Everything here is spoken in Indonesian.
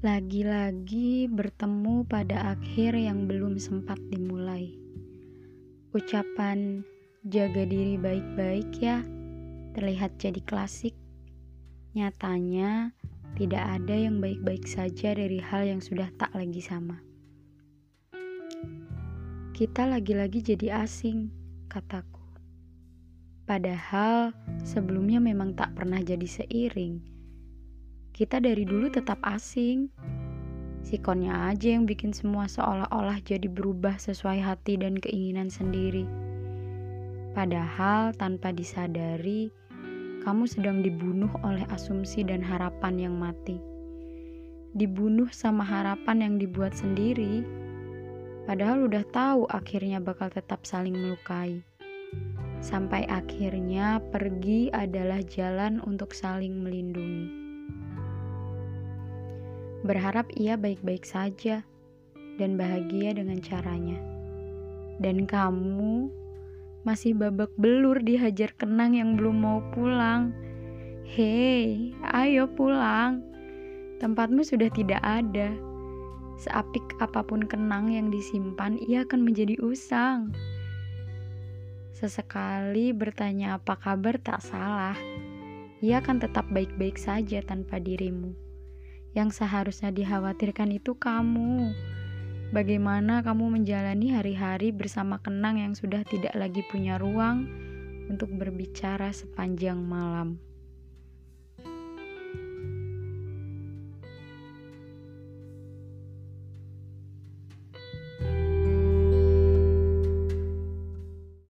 Lagi-lagi bertemu pada akhir yang belum sempat dimulai. Ucapan jaga diri baik-baik ya terlihat jadi klasik. Nyatanya tidak ada yang baik-baik saja dari hal yang sudah tak lagi sama. Kita lagi-lagi jadi asing, kataku. Padahal sebelumnya memang tak pernah jadi seiring kita dari dulu tetap asing. Sikonnya aja yang bikin semua seolah-olah jadi berubah sesuai hati dan keinginan sendiri. Padahal tanpa disadari, kamu sedang dibunuh oleh asumsi dan harapan yang mati. Dibunuh sama harapan yang dibuat sendiri, padahal udah tahu akhirnya bakal tetap saling melukai. Sampai akhirnya pergi adalah jalan untuk saling melindungi berharap ia baik-baik saja dan bahagia dengan caranya. Dan kamu masih babak belur dihajar kenang yang belum mau pulang. Hei, ayo pulang. Tempatmu sudah tidak ada. Seapik apa pun kenang yang disimpan, ia akan menjadi usang. Sesekali bertanya apa kabar tak salah. Ia akan tetap baik-baik saja tanpa dirimu. Yang seharusnya dikhawatirkan itu kamu. Bagaimana kamu menjalani hari-hari bersama kenang yang sudah tidak lagi punya ruang untuk berbicara sepanjang malam?